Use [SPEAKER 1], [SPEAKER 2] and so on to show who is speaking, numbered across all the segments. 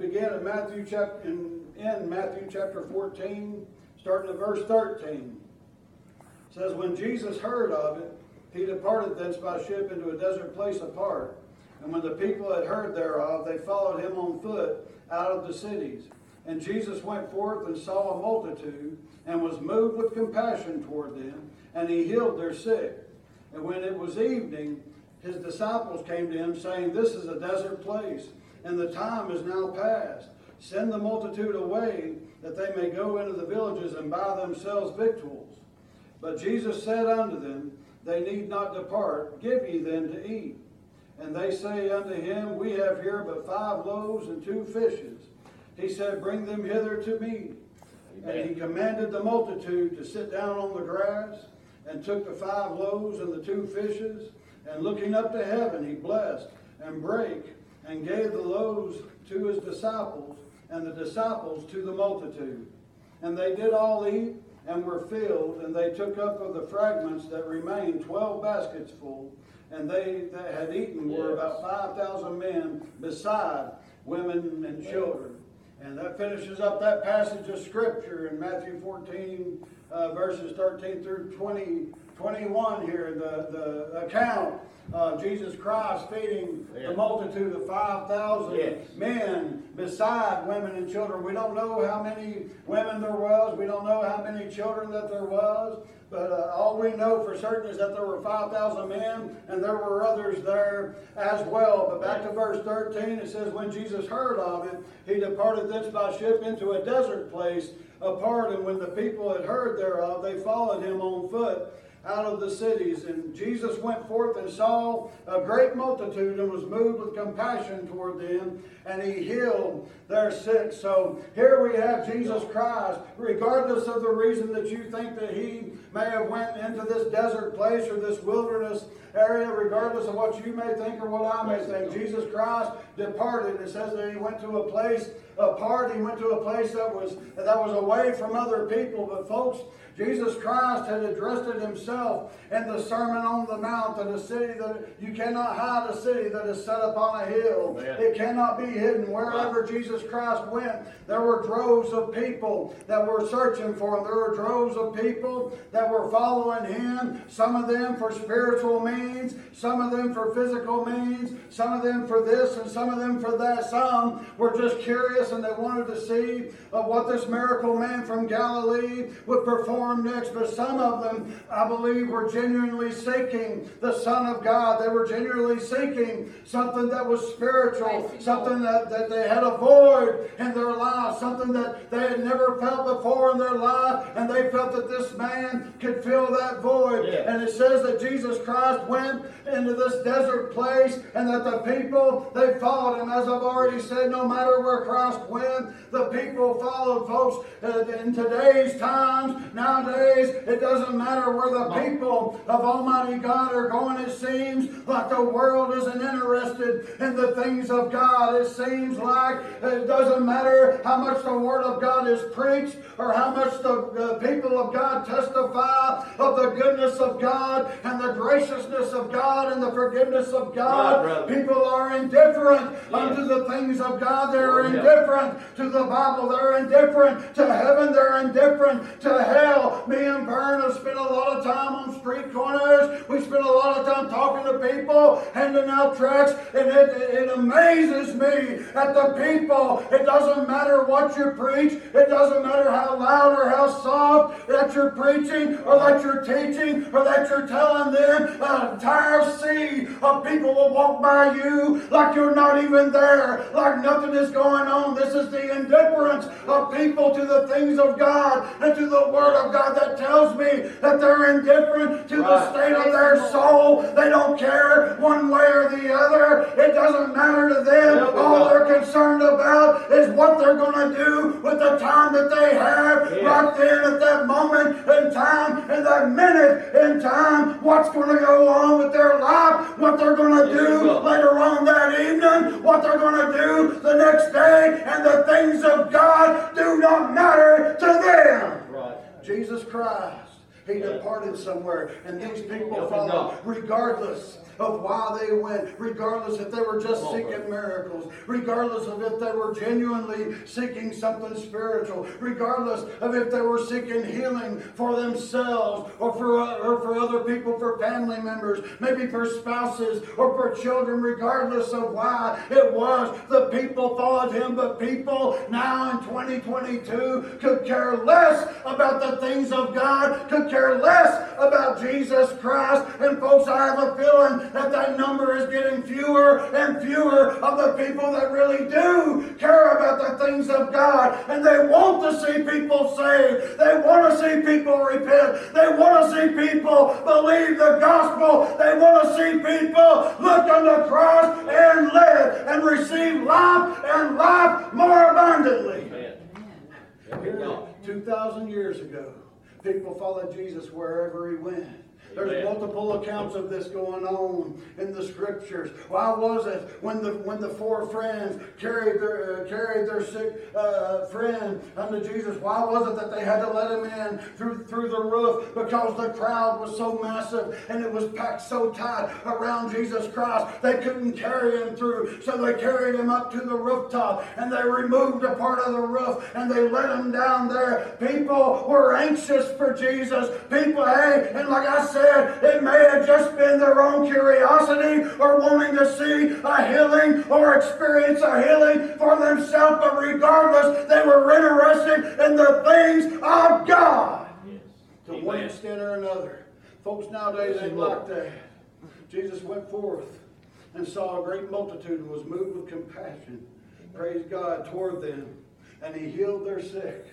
[SPEAKER 1] begin at Matthew chapter, in, in Matthew chapter 14, starting at verse 13. It says, When Jesus heard of it, he departed thence by ship into a desert place apart. And when the people had heard thereof, they followed him on foot out of the cities. And Jesus went forth and saw a multitude, and was moved with compassion toward them, and he healed their sick. And when it was evening, his disciples came to him, saying, This is a desert place, and the time is now past. Send the multitude away, that they may go into the villages and buy themselves victuals. But Jesus said unto them, They need not depart. Give ye them to eat. And they say unto him, We have here but five loaves and two fishes. He said, Bring them hither to me. And he commanded the multitude to sit down on the grass, and took the five loaves and the two fishes, and looking up to heaven, he blessed and brake, and gave the loaves to his disciples, and the disciples to the multitude. And they did all eat and were filled, and they took up of the fragments that remained twelve baskets full. And they that had eaten were about five thousand men, beside women and children. And that finishes up that passage of scripture in Matthew 14, uh, verses 13 through 20, 21 here, the, the account of Jesus Christ feeding the multitude of 5,000
[SPEAKER 2] Yes.
[SPEAKER 1] men beside women and children. We don't know how many women there was. We don't know how many children that there was. But uh, all we know for certain is that there were 5,000 men and there were others there as well. But back to verse 13, it says, When Jesus heard of it, he departed thence by ship into a desert place apart. And when the people had heard thereof, they followed him on foot out of the cities. And Jesus went forth and saw a great multitude and was moved with compassion toward them, and he healed their sick. So here we have Jesus Christ, regardless of the reason that you think that he may have went into this desert place or this wilderness area, regardless of what you may think or what I may think. Jesus Christ departed. It says that he went to a place apart. He went to a place that was that was away from other people. But folks, Jesus Christ had addressed it himself in the Sermon on the Mount that a city that you cannot hide a city that is set upon a hill.
[SPEAKER 2] Amen.
[SPEAKER 1] It cannot be hidden. Wherever Jesus Christ went, there were droves of people that were searching for him. There were droves of people that were following him. Some of them for spiritual means, some of them for physical means, some of them for this and some of them for that. Some were just curious and they wanted to see what this miracle man from Galilee would perform next. But some of them, I believe, were genuinely seeking the Son of God. They were genuinely seeking something that was spiritual, something that, that they had a void in their life, something that they had never felt before in their life, and they felt that this man could fill that void.
[SPEAKER 2] Yeah.
[SPEAKER 1] And it says that Jesus Christ went into this desert place and that the people, they followed him. As I've already said, no matter where Christ went, the people followed, folks. Uh, In today's times, nowadays, it doesn't matter where the people of Almighty God are going. It seems like the world isn't interested in the things of God. It seems like it doesn't matter how much the Word of God is preached or how much the, the people of God testify of the goodness of God and the graciousness of God and the forgiveness of God.
[SPEAKER 2] Right,
[SPEAKER 1] people are indifferent
[SPEAKER 2] Yes.
[SPEAKER 1] unto the things of God. They're
[SPEAKER 2] Oh, yeah.
[SPEAKER 1] indifferent to the Bible. They're indifferent to heaven. They're indifferent to hell. Me and Vern have spent a lot of time on street corners. We spend a lot of time talking to people, handing out tracts, and it, it amazes me at the people. It doesn't matter what you preach. It doesn't matter how loud or how soft that you're preaching or that you're teaching or that you're telling them. An entire sea of people will walk by you like you're not even there, like nothing is going on. This is the indifference of people to the things of God and to the Word of God that tells me that they're indifferent to the state of their soul. They don't care one way or the other. It doesn't matter to them. All they're concerned about is what they're going to do with the time that they have
[SPEAKER 2] Yeah.
[SPEAKER 1] right then at that moment in time, in that minute in time, what's going to go on with their life, what they're going to do later on that evening, what they're going to do the next day, and the things of God do not matter to them. Jesus Christ. He
[SPEAKER 2] Yeah.
[SPEAKER 1] departed somewhere, and these people followed, regardless of why they went, regardless if they were just seeking miracles, regardless of if they were genuinely seeking something spiritual, regardless of if they were seeking healing for themselves or for, or for other people, for family members, maybe for spouses or for children, regardless of why it was, the people followed him. But people now in 2022 could care less about the things of God, could care less about Jesus Christ. And folks, I have a feeling that that number is getting fewer and fewer of the people that really do care about the things of God. And they want to see people saved. They want to see people repent. They want to see people believe the gospel. They want to see people look on the cross and live and receive life and life more abundantly. Here, 2,000 years ago, people followed Jesus wherever he went. There's multiple accounts of this going on in the scriptures. Why was it when the when the four friends carried their uh, carried their sick uh, friend unto Jesus? Why was it that they had to let him in through through the roof? Because the crowd was so massive and it was packed so tight around Jesus Christ they couldn't carry him through. So they carried him up to the rooftop and they removed a part of the roof and they let him down there. People were anxious for Jesus. People, hey, and like I said, it may have just been their own curiosity or wanting to see a healing or experience a healing for themselves, but regardless, they were interested in the things of God to one extent or another. Folks nowadays ain't like that. Jesus went forth and saw a great multitude and was moved with compassion, praise God, toward them, and he healed their sick.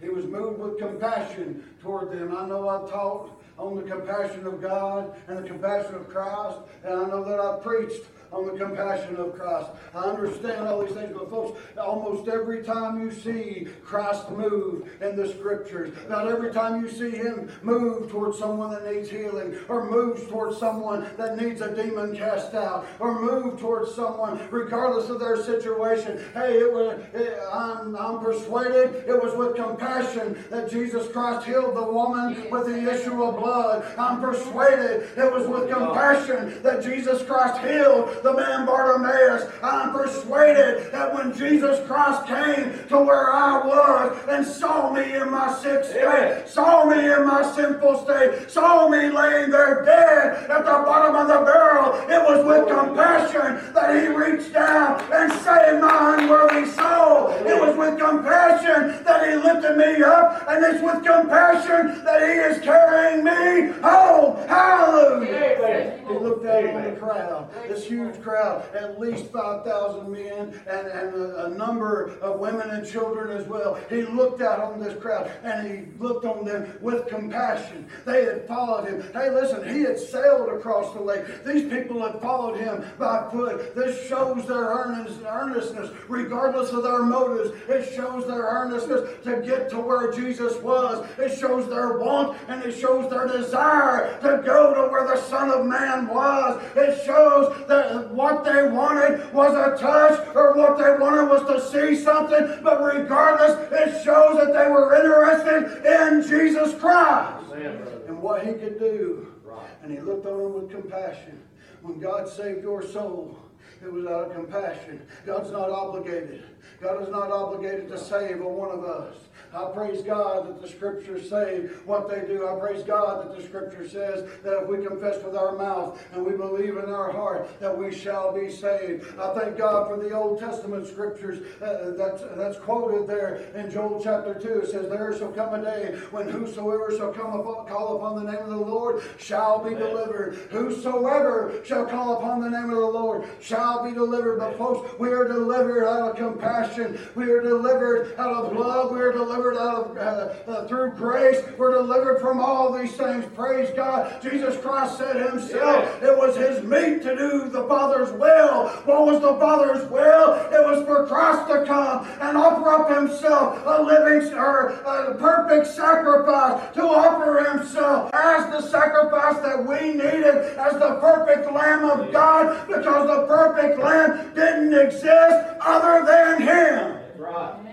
[SPEAKER 1] He was moved with compassion toward them. I know I taught on the compassion of God and the compassion of Christ, and I know that I preached on the compassion of Christ. I understand all these things, but folks, almost every time you see Christ move in the scriptures, not every time you see him move towards someone that needs healing, or moves towards someone that needs a demon cast out, or move towards someone, regardless of their situation. Hey, it was, it, I'm, I'm persuaded it was with compassion that Jesus Christ healed the woman with the issue of blood. I'm persuaded it was with compassion that Jesus Christ healed the man Bartimaeus. I'm persuaded that when Jesus Christ came to where I was and saw me in my sick state,
[SPEAKER 2] Amen.
[SPEAKER 1] saw me in my sinful state, saw me laying there dead at the bottom of the barrel, it was with oh, compassion that he reached down and saved my unworthy soul. Oh, it was with compassion that he lifted me up, and it's with compassion that he is carrying me home. Hallelujah.
[SPEAKER 2] Amen.
[SPEAKER 1] He looked out on the crowd, this huge crowd, at least 5,000 men and, and a, a number of women and children as well. He looked out on this crowd and he looked on them with compassion. They had followed him. Hey, listen, he had sailed across the lake. These people had followed him by foot. This shows their earnest, earnestness, regardless of their motives. It shows their earnestness to get to where Jesus was. It shows their want and it shows their desire to go to where the Son of Man was. It shows that what they wanted was a touch or what they wanted was to see something, but regardless, it shows that they were interested in Jesus Christ
[SPEAKER 2] Amen,
[SPEAKER 1] and what he could do.
[SPEAKER 2] Right.
[SPEAKER 1] And he looked on them with compassion. When God saved your soul, it was out of compassion. God's not obligated. God is not obligated to save a one of us. I praise God that the scriptures say what they do. I praise God that the scripture says that if we confess with our mouth and we believe in our heart that we shall be saved. I thank God for the Old Testament scriptures uh, that's, that's quoted there in Joel chapter 2. It says, There shall come a day when whosoever shall come upon, call upon the name of the Lord shall be delivered. Whosoever shall call upon the name of the Lord shall be delivered. But folks, we are delivered out of compassion. We are delivered out of love. We are delivered out of uh, uh, through grace. We're delivered from all these things. Praise God. Jesus Christ said himself, it was his meat to do the Father's will. What was the Father's will? It was for Christ to come and offer up himself a living or a perfect sacrifice to offer himself as the sacrifice that we needed as the perfect Lamb of God because the perfect Lamb didn't exist other than him.
[SPEAKER 2] Right.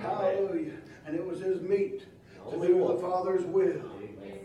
[SPEAKER 1] Hallelujah. And it was his meat to
[SPEAKER 2] Only
[SPEAKER 1] do
[SPEAKER 2] one.
[SPEAKER 1] the Father's will.
[SPEAKER 2] Amen.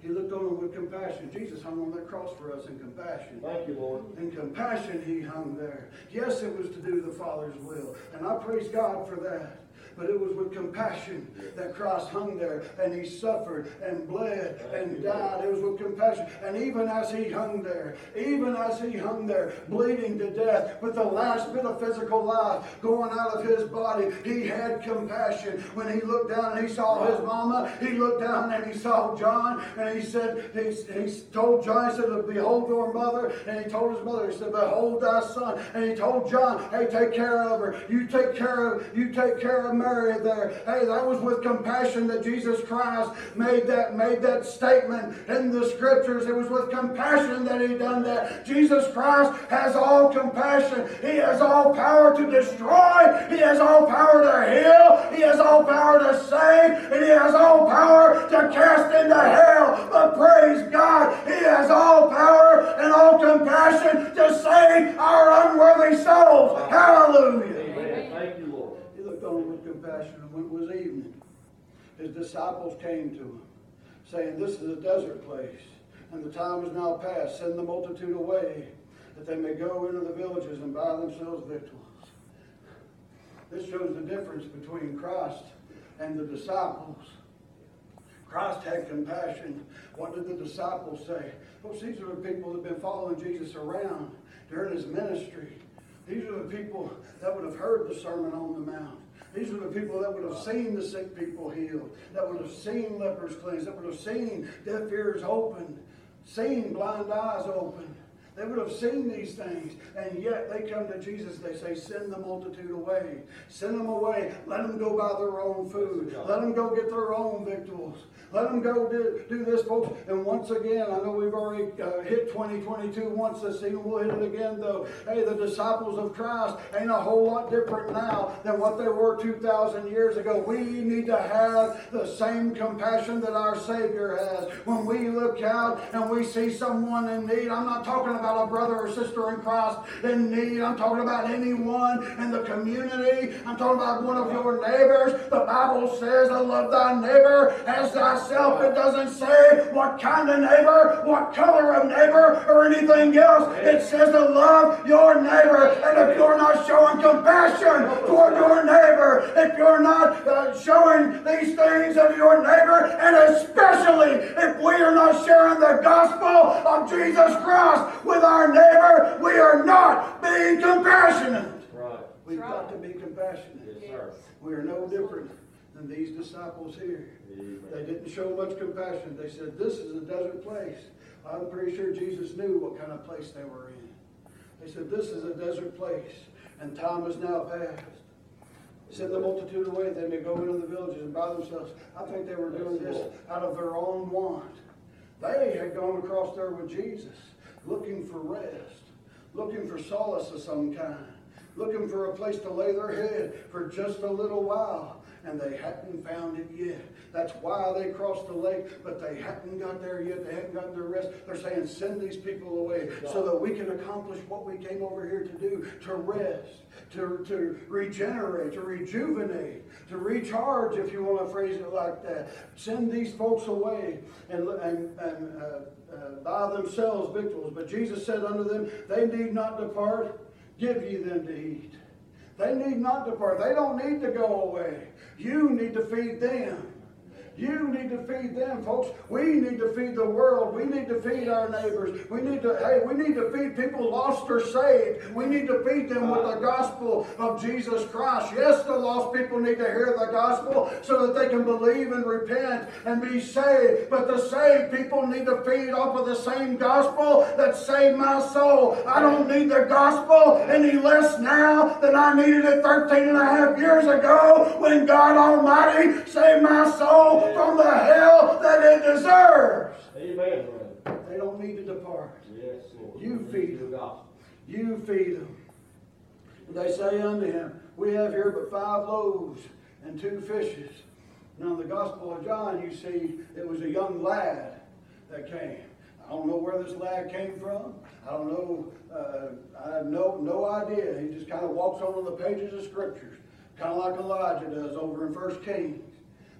[SPEAKER 1] He looked on them with compassion. Jesus hung on that cross for us in compassion.
[SPEAKER 2] Thank you, Lord.
[SPEAKER 1] In compassion, he hung there. Yes, it was to do the Father's will. And I praise God for that. But it was with compassion that Christ hung there and he suffered and bled and died. It was with compassion. And even as he hung there, even as he hung there, bleeding to death, with the last bit of physical life going out of his body, he had compassion. When he looked down and he saw his mama, he looked down and he saw John and he said, he, he told John, he said, Behold your mother. And he told his mother, he said, Behold thy son. And he told John, Hey, take care of her. You take care of, you take care of Mary there. Hey, that was with compassion that Jesus Christ made that made that statement in the scriptures. It was with compassion that he done that. Jesus Christ has all compassion. He has all power to destroy. He has all power to heal. He has all power to save. And he has all power to cast into hell. But praise God, he has all power and all compassion to save our unworthy souls. Hallelujah.
[SPEAKER 2] Amen. Thank you, Lord.
[SPEAKER 1] He looked on him with compassion, and when it was evening, his disciples came to him, saying, This is a desert place, and the time is now past. Send the multitude away, that they may go into the villages and buy themselves victuals. This shows the difference between Christ and the disciples. Christ had compassion. What did the disciples say? Folks, these are the people that have been following Jesus around during his ministry. These are the people that would have heard the Sermon on the Mount. These are the people that would have seen the sick people healed, that would have seen lepers cleansed, that would have seen deaf ears opened, seen blind eyes opened. They would have seen these things, and yet they come to Jesus. They say, Send the multitude away. Send them away. Let them go buy their own food. Let them go get their own victuals. Let them go do, do this, folks. And once again, I know we've already uh, hit 2022 once this season. We'll hit it again, though. Hey, the disciples of Christ ain't a whole lot different now than what they were 2,000 years ago. We need to have the same compassion that our Savior has. When we look out and we see someone in need, I'm not talking about a brother or sister in Christ in need. I'm talking about anyone in the community. I'm talking about one of your neighbors. The Bible says, I love thy neighbor as thyself. It doesn't say what kind of neighbor, what color of neighbor, or anything else. It says to love your neighbor. And if you're not showing compassion toward your neighbor, if you're not uh, showing these things of your neighbor, and especially if we are not sharing the gospel of Jesus Christ with our neighbor, we are not being compassionate.
[SPEAKER 2] Right.
[SPEAKER 1] We've got to be compassionate.
[SPEAKER 2] Yes, sir.
[SPEAKER 1] We are no different than these disciples here.
[SPEAKER 2] Amen.
[SPEAKER 1] They didn't show much compassion. They said, This is a desert place. I'm pretty sure Jesus knew what kind of place they were in. They said, This is a desert place, and time is now past. Send the multitude away, they may go into the villages and buy themselves. I think they were doing this out of their own want. They had gone across there with Jesus, looking for rest, looking for solace of some kind, looking for a place to lay their head for just a little while and they hadn't found it yet. That's why they crossed the lake, but they hadn't got there yet. They hadn't gotten their rest. They're saying, send these people away so that we can accomplish what we came over here to do to rest, to, to regenerate, to rejuvenate, to recharge, if you want to phrase it like that. Send these folks away and, and, and uh, uh, buy themselves victuals. But Jesus said unto them, They need not depart, give ye them to eat. They need not depart. They don't need to go away. You need to feed them. You need to feed them, folks. We need to feed the world. We need to feed our neighbors. We need to, hey, we need to feed people lost or saved. We need to feed them with the gospel of Jesus Christ. Yes, the lost people need to hear the gospel so that they can believe and repent and be saved. But the saved people need to feed off of the same gospel that saved my soul. I don't need the gospel any less now than I needed it 13 and a half years ago when God Almighty saved my soul from the hell that it deserves.
[SPEAKER 2] Amen.
[SPEAKER 1] They don't need to depart.
[SPEAKER 2] Yes, Lord.
[SPEAKER 1] You feed them. You feed them. And they say unto him, We have here but five loaves and two fishes. Now, in the Gospel of John, you see it was a young lad that came. I don't know where this lad came from. I don't know. Uh, I have no no idea. He just kind of walks on the pages of Scriptures, kind of like Elijah does over in First Kings.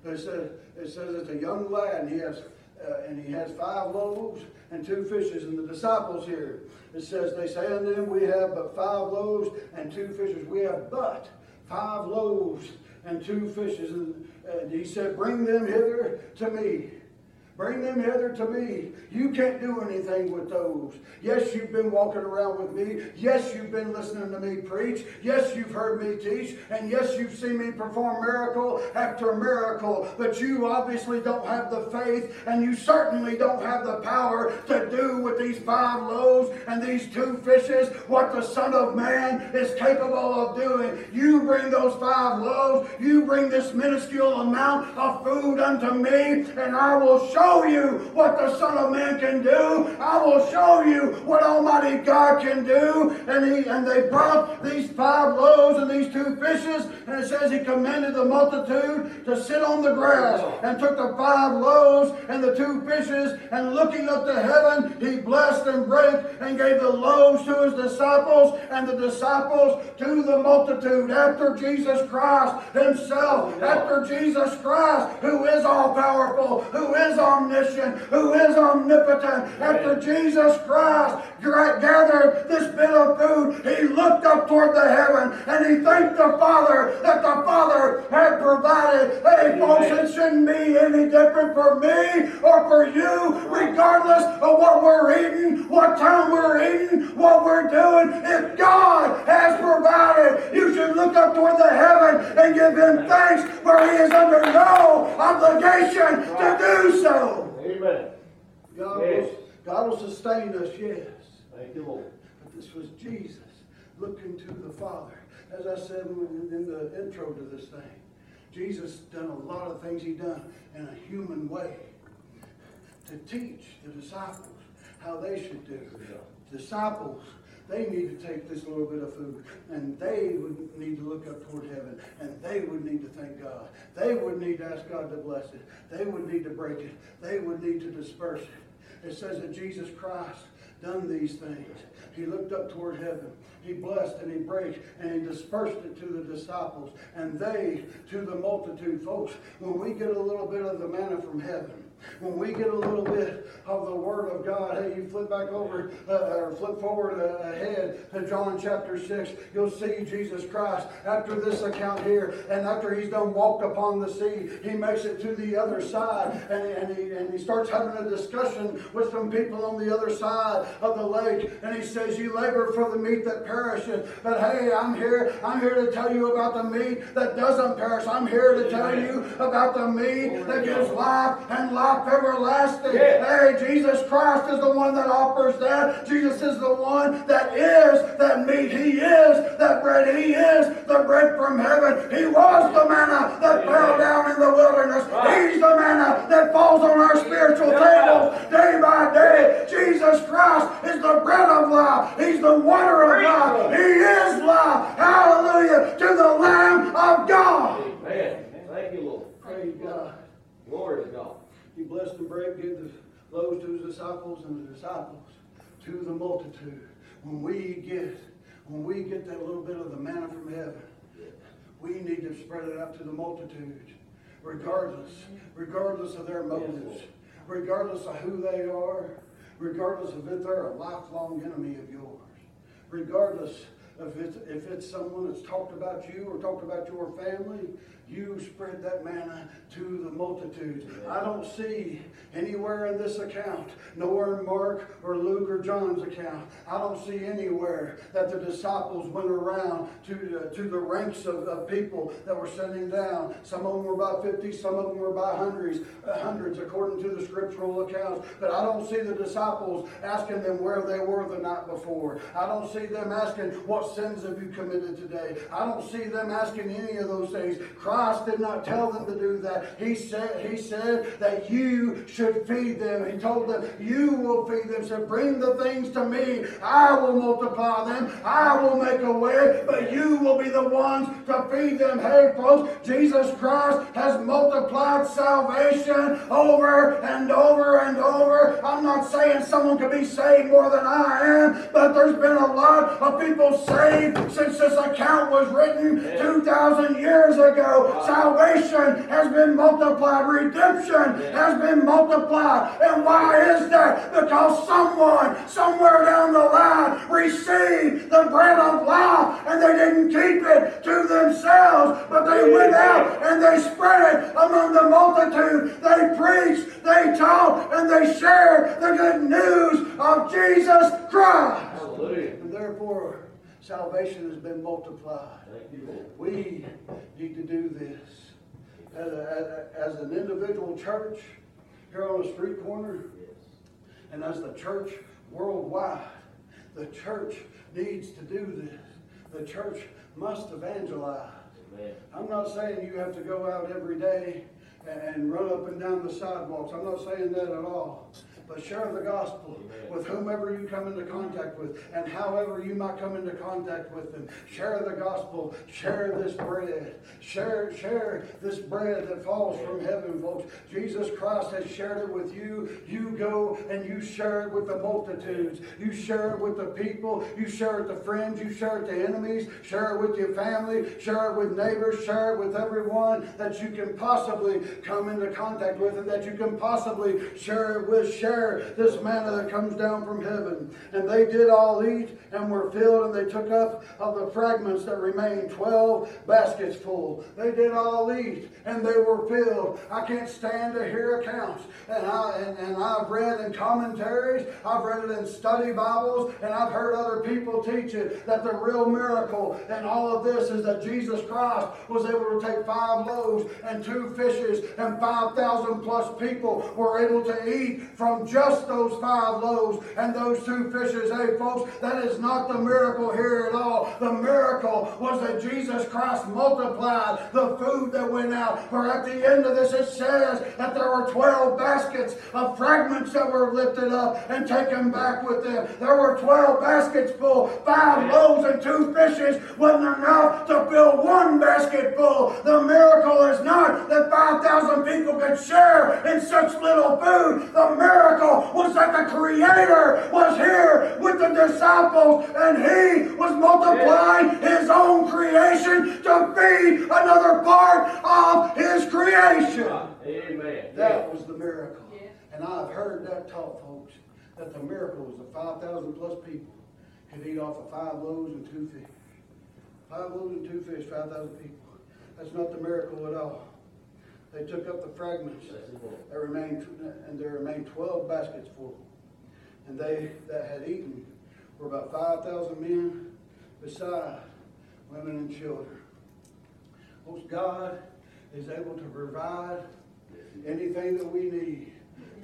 [SPEAKER 1] It says it says it's a young lad, and he has uh, and he has five loaves and two fishes. And the disciples here, it says, they say unto him, We have but five loaves and two fishes. We have but five loaves and two fishes. And, and he said, Bring them hither to me. Bring them hither to me. You can't do anything with those. Yes, you've been walking around with me. Yes, you've been listening to me preach. Yes, you've heard me teach. And yes, you've seen me perform miracle after miracle. But you obviously don't have the faith, and you certainly don't have the power to do with these five loaves and these two fishes what the Son of Man is capable of doing. You bring those five loaves, you bring this minuscule amount of food unto me, and I will show you what the Son of Man can do. I will show you what Almighty God can do. And he and they brought these five loaves and these two fishes, and it says he commanded the multitude to sit on the grass, and took the five loaves and the two fishes, and looking up to heaven, he blessed and brake and gave the loaves to his disciples, and the disciples to the multitude. After Jesus Christ himself, after Jesus Christ, who is all powerful, who is omniscient, who is omnipotent, after Jesus Christ gathered this bit of food, he looked up toward the heaven and he thanked the Father that the Father It shouldn't be any different for me or for you, regardless of what we're eating, what time we're eating, what we're doing. If God has provided, you should look up toward the heaven and give him thanks, for he is under no obligation to do so.
[SPEAKER 2] Amen.
[SPEAKER 1] God,
[SPEAKER 2] Yes.
[SPEAKER 1] will, God will sustain us, yes.
[SPEAKER 2] Thank you, Lord.
[SPEAKER 1] But this was Jesus looking to the Father. As I said in the intro to this thing, Jesus done a lot of things he done in a human way to teach the disciples how they should do. Disciples, they need to take this little bit of food and they would need to look up toward heaven and they would need to thank God. They would need to ask God to bless it. They would need to break it. They would need to disperse it. It says that Jesus Christ done these things. He looked up toward heaven. He blessed and he brake and he dispersed it to the disciples and they to the multitude. Folks, when we get a little bit of the manna from heaven, when we get a little bit of the Word of God, hey, you flip back over uh, or flip forward uh, ahead to John chapter 6, you'll see Jesus Christ after this account here, and after he's done walked upon the sea, he makes it to the other side, and, and, he, and he starts having a discussion with some people on the other side of the lake, and he says, You labor for the meat that perisheth, but hey, I'm here, I'm here to tell you about the meat that doesn't perish. I'm here to tell you about the meat that gives life and life everlasting. Hey, Jesus Christ is the one that offers that. Jesus is the one that is that meat. He is that bread. He is the bread from heaven. He was the manna that fell down in the wilderness.
[SPEAKER 2] Right.
[SPEAKER 1] He's the manna that falls on our spiritual tables day by day. Jesus Christ is the bread of life. He's the water of life. He is life. Hallelujah to the Lamb of God.
[SPEAKER 2] Amen. Thank you, Lord.
[SPEAKER 1] Praise God.
[SPEAKER 2] Glory to God.
[SPEAKER 1] He blessed and brake, gave the loaves to his disciples, and the disciples to the multitude. When we get, when we get that little bit of the manna from heaven, we need to spread it out to the multitude, regardless, regardless of their motives, regardless of who they are, regardless of if they're a lifelong enemy of yours, regardless of if it's, if it's someone that's talked about you or talked about your family, you spread that manna to the multitudes. I don't see anywhere in this account, nor in Mark or Luke or John's account, I don't see anywhere that the disciples went around to the, to the ranks of, of people that were sitting down. Some of them were by 50, some of them were by hundreds, uh, hundreds according to the scriptural accounts. But I don't see the disciples asking them where they were the night before. I don't see them asking, what sins have you committed today? I don't see them asking any of those things. Christ did not tell them to do that. He said, he said that you should feed them. He told them, you will feed them. He said, bring the things to me. I will multiply them. I will make a way, but you will be the ones to feed them. Hey, folks, Jesus Christ has multiplied salvation over and over and over. I'm not saying someone could be saved more than I am, but there's been a lot of people saved since this account was written 2,000 years
[SPEAKER 3] ago. Salvation has been multiplied. Redemption has been multiplied. And why is that? Because someone, somewhere down the line, received the bread of life and they didn't keep it to themselves, but they went out and they spread it among the multitude. They preached, they taught, and they shared the good news of Jesus Christ.
[SPEAKER 2] Hallelujah.
[SPEAKER 1] And therefore, salvation has been multiplied. We need to do this. As, a- as, an individual church here on a street corner, and as the church worldwide, the church needs to do this. The church must evangelize. I'm not saying you have to go out every day and run up and down the sidewalks. I'm not saying that at all. But share the gospel
[SPEAKER 2] Amen.
[SPEAKER 1] with whomever you come into contact with and however you might come into contact with them. Share the gospel. Share this bread. Share, share this bread that falls from heaven, folks. Jesus Christ has shared it with you. You go and you share it with the multitudes. You share it with the people. You share it to friends. You share it to enemies. Share it with your family. Share it with neighbors. Share it with everyone that you can possibly come into contact with and that you can possibly share it with. Share this manna that comes down from heaven. And they did all eat and were filled, and they took up of the fragments that remained, 12 baskets full. They did all eat and they were filled. I can't stand to hear accounts. And, I, and, and I've read in commentaries, I've read it in study Bibles, and I've heard other people teach it that the real miracle in all of this is that Jesus Christ was able to take five loaves and two fishes, and 5,000 plus people were able to eat from just those five loaves and those two fishes. Hey, folks, that is not the miracle here at all. The miracle was that Jesus Christ multiplied the food that went out. For at the end of this, it says that there were 12 baskets of fragments that were lifted up and taken back with them. There were 12 baskets full, five loaves and two fishes wasn't enough to fill one basket full. The miracle is not that 5,000 people could share in such little food. The miracle was that the Creator was here with the disciples and He was multiplying His own creation to feed another part of His creation.
[SPEAKER 2] Amen.
[SPEAKER 1] That was the miracle. And I've heard that taught, folks, that the miracle was that 5,000 plus people could eat off of five loaves and two fish. Five loaves and two fish, 5,000 people. That's not the miracle at all. They took up the fragments there remained, and there remained 12 baskets full. And they that had eaten were about 5,000 men, beside women and children. Folks, God is able to provide anything that we need.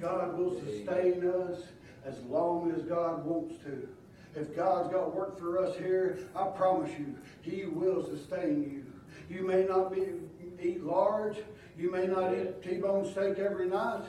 [SPEAKER 1] God will sustain us as long as God wants to. If God's got work for us here, I promise you, He will sustain you. You may not be eat large, you may not eat T-bone steak every night,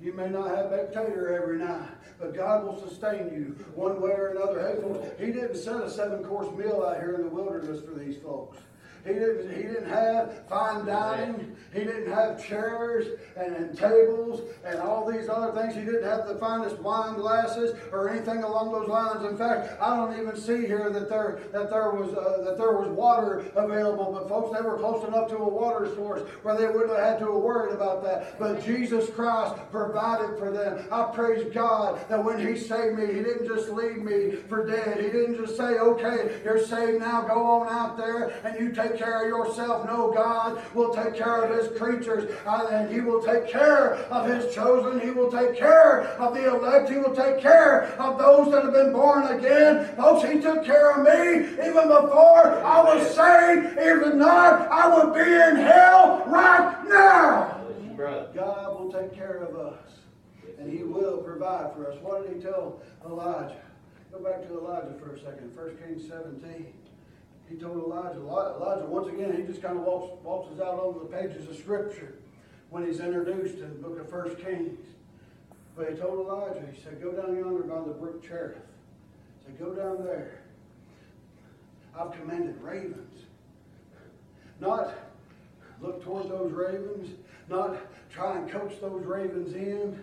[SPEAKER 1] you may not have baked tater every night, but God will sustain you one way or another. He didn't set a seven-course meal out here in the wilderness for these folks. He didn't, he didn't have fine dining. He didn't have chairs and, and tables and all these other things. He didn't have the finest wine glasses or anything along those lines. In fact, I don't even see here that there that there was uh, that there was water available. But folks, they were close enough to a water source where they wouldn't have had to have worried about that. But Jesus Christ provided for them. I praise God that when He saved me, He didn't just leave me for dead. He didn't just say, "Okay, you're saved now. Go on out there and you take care of yourself." No, God will take care of His creatures, uh, and He will take care of His chosen. He will take care of the elect. He will take care of those that have been born again. Folks, He took care of me even before I was saved. If not, I would be in hell right now. God will take care of us, and He will provide for us. What did He tell Elijah? Go back to Elijah for a second. 1 Kings 17. He told Elijah, Elijah, once again, he just kind of walks, walks us out over the pages of Scripture when he's introduced in the book of 1 Kings. But he told Elijah, he said, Go down yonder by the brook Cherith. He said, Go down there. I've commanded ravens. Not look toward those ravens, not try and coach those ravens in.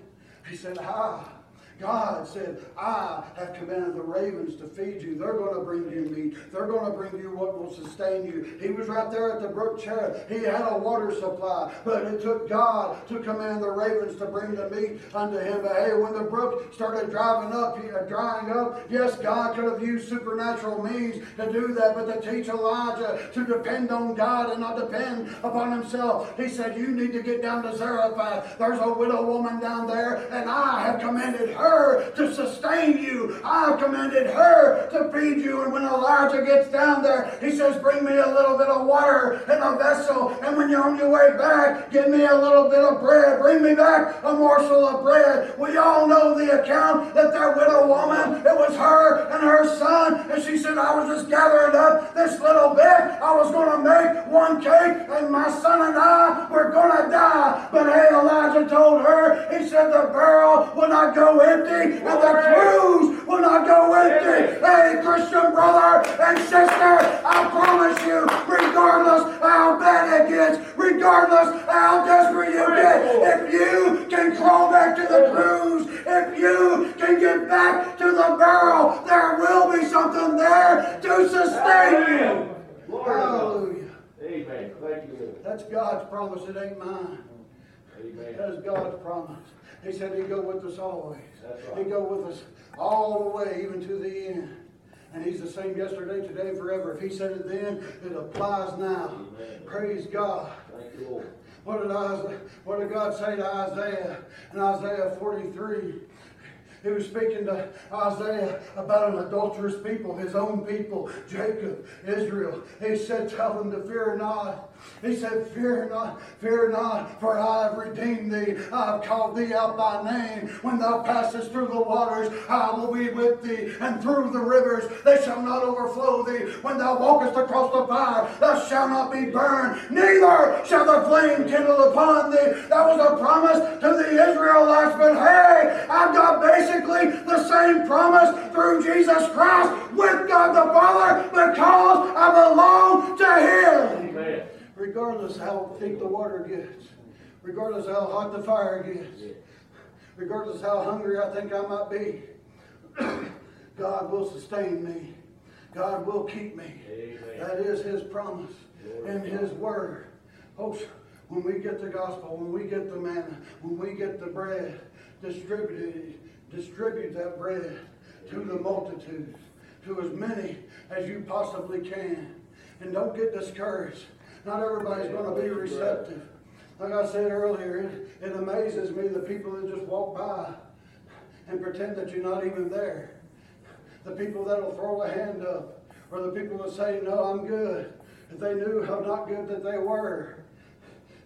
[SPEAKER 1] He said, Ah, God said, I have commanded the ravens to feed you. They're going to bring you meat. They're going to bring you what will sustain you. He was right there at the brook Cherith. He had a water supply, but it took God to command the ravens to bring the meat unto him. But hey, when the brook started driving up, uh, drying up, yes, God could have used supernatural means to do that, but to teach Elijah to depend on God and not depend upon himself, he said, You need to get down to Zarephath. There's a widow woman down there, and I have commanded her to sustain you. I have commanded her to feed you. And when Elijah gets down there, he says, Bring me a little bit of water in a vessel. And when you're on your way back, give me a little bit of bread. Bring me back a morsel of bread. We all know the account that that widow woman, it was her and her son. And she said, I was just gathering up this little bit. I was going to make one cake, and my son and I were going to die. But hey, Elijah told her, he said, the barrel will not go empty, and the cruse will not go empty. Hey, Christian brother and sister, I promise you, regardless how bad it gets, regardless how desperate you get, if you can crawl back to the cruse, if you can get back to the barrel, there will be something there to sustain you. Hallelujah.
[SPEAKER 2] Amen. Thank you,
[SPEAKER 1] That's God's promise, it ain't mine.
[SPEAKER 2] Amen.
[SPEAKER 1] That is God's promise. He said he'd go with us always.
[SPEAKER 2] Right.
[SPEAKER 1] He'd go with us all the way, even to the end. And he's the same yesterday, today, forever. If he said it then, it applies now.
[SPEAKER 2] Amen.
[SPEAKER 1] Praise God.
[SPEAKER 2] Thank you, Lord.
[SPEAKER 1] What did, Isaiah, what did God say to Isaiah in Isaiah 43? He was speaking to Isaiah about an adulterous people, his own people, Jacob, Israel. He said, Tell them to fear not. He said, Fear not, fear not, for I have redeemed thee. I have called thee out by name. When thou passest through the waters, I will be with thee, and through the rivers they shall not overflow thee. When thou walkest across the fire, thou shalt not be burned, neither shall the flame kindle upon thee. That was a promise to the Israelites, but hey, I've got basically the same promise through Jesus Christ with God the Father because I belong to Him.
[SPEAKER 2] Amen.
[SPEAKER 1] Regardless how deep the water gets, regardless how hot the fire gets, regardless how hungry I think I might be, God will sustain me. God will keep me.
[SPEAKER 2] Amen.
[SPEAKER 1] That is His promise in His Word. Folks, when we get the gospel, when we get the manna, when we get the bread, distribute it, distribute that bread to the multitudes, to as many as you possibly can. And don't get discouraged. Not everybody's going to be receptive. Like I said earlier, it, it amazes me the people that just walk by and pretend that you're not even there. The people that'll throw a hand up, or the people that say, No, I'm good. If they knew how not good that they were,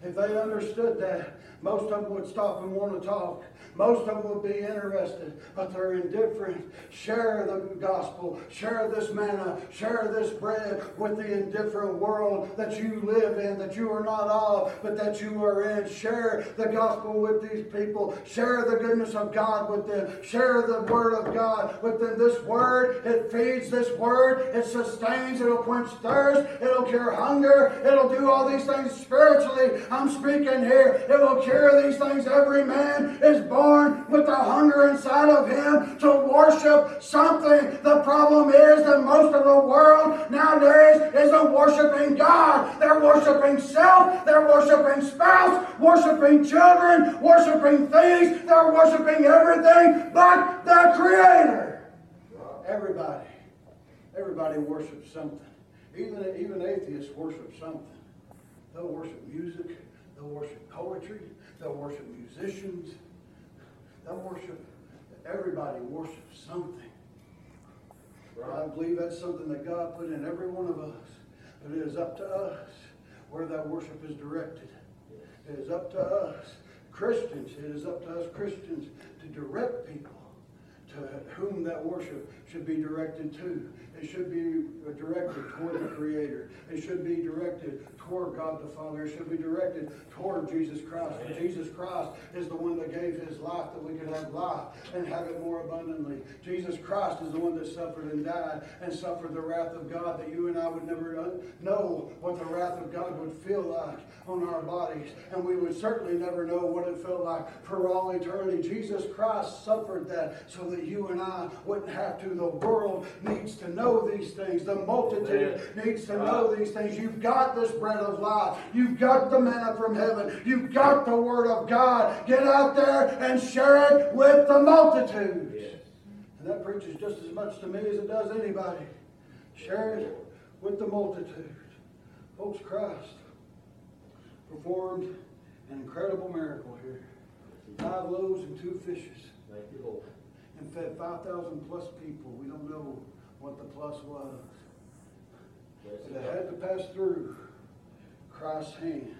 [SPEAKER 1] if they understood that, most of them would stop and want to talk. Most of them will be interested, but they're indifferent. Share the gospel, share this manna, share this bread with the indifferent world that you live in, that you are not of, but that you are in. Share the gospel with these people. Share the goodness of God with them. Share the word of God with them. This word, it feeds this word, it sustains, it'll quench thirst, it'll cure hunger, it'll do all these things spiritually. I'm speaking here. It will cure these things. Every man is born with the hunger inside of him to worship something. The problem is that most of the world nowadays isn't worshiping God. They're worshiping self, they're worshiping spouse, worshiping children, worshiping things, they're worshiping everything but the Creator. Everybody, everybody worships something. Even, even atheists worship something. They'll worship music, they'll worship poetry, they'll worship musicians, they'll worship, everybody worships something. I believe that's something that God put in every one of us. But it is up to us where that worship is directed. It is up to us, Christians, it is up to us Christians to direct people to whom that worship should be directed to. It should be directed toward the Creator. It should be directed toward God the Father. It should be directed toward Jesus Christ. For Jesus Christ is the one that gave his life that we could have life and have it more abundantly. Jesus Christ is the one that suffered and died and suffered the wrath of God that you and I would never know what the wrath of God would feel like on our bodies. And we would certainly never know what it felt like for all eternity. Jesus Christ suffered that so that you and I wouldn't have to. The world needs to know these things. The multitude needs to know these things. You've got this bread of life. You've got the manna from heaven. You've got the word of God. Get out there and share it with the multitudes.
[SPEAKER 2] Yes.
[SPEAKER 1] And that preaches just as much to me as it does anybody. Share it with the multitude. Folks, Christ performed an incredible miracle here. Five loaves and two fishes.
[SPEAKER 2] Thank you.
[SPEAKER 1] And fed 5,000 plus people. We don't know what the plus was. But it had to pass through Christ's hand.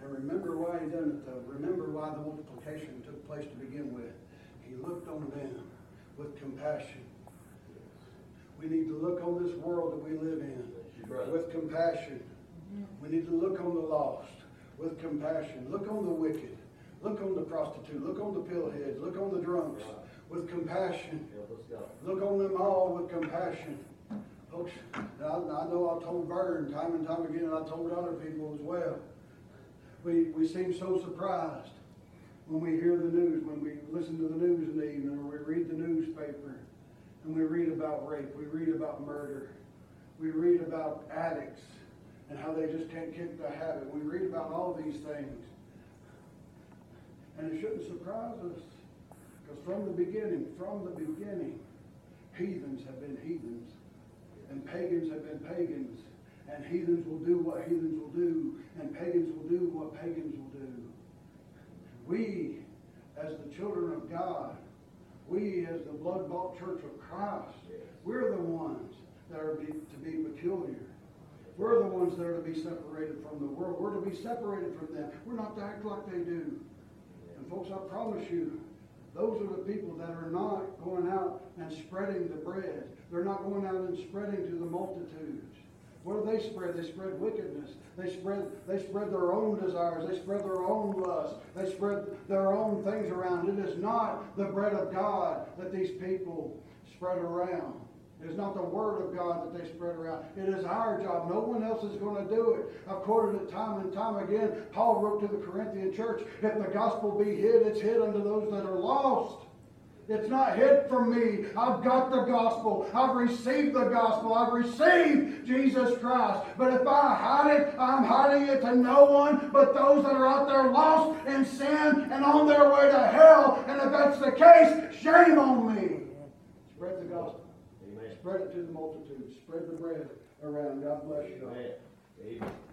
[SPEAKER 1] And remember why he done it though. Remember why the multiplication took place to begin with. He looked on them with compassion. We need to look on this world that we live in with compassion. We need to look on the lost with compassion. Look on the wicked. Look on the prostitute. Look on the pillheads. Look on the drunks with compassion. Look on them all with compassion. Folks, I, I know I told Vern time and time again, and I told other people as well. We, we seem so surprised when we hear the news, when we listen to the news in the evening, or we read the newspaper, and we read about rape, we read about murder, we read about addicts, and how they just can't kick the habit. We read about all these things. And it shouldn't surprise us, because from the beginning, from the beginning, heathens have been heathens, and pagans have been pagans, and heathens will do what heathens will do, and pagans will do what pagans will do. We, as the children of God, we, as the blood-bought church of Christ, we're the ones that are be, to be peculiar. We're the ones that are to be separated from the world. We're to be separated from them. We're not to act like they do. And folks, I promise you, those are the people that are not going out and spreading the bread. They're not going out and spreading to the multitudes. What do they spread? They spread wickedness. They spread, they spread their own desires. They spread their own lust. They spread their own things around. It is not the bread of God that these people spread around. It is not the word of God that they spread around. It is our job. No one else is going to do it. I've quoted it time and time again. Paul wrote to the Corinthian church, if the gospel be hid, it's hid unto those that are lost. It's not hid from me. I've got the gospel. I've received the gospel. I've received Jesus Christ. But if I hide it, I'm hiding it to no one but those that are out there lost in sin and on their way to hell. And if that's the case, shame on me. Spread the gospel.
[SPEAKER 2] Amen.
[SPEAKER 1] Spread it to the multitude. Spread the bread around. God bless you.
[SPEAKER 2] Amen. Amen.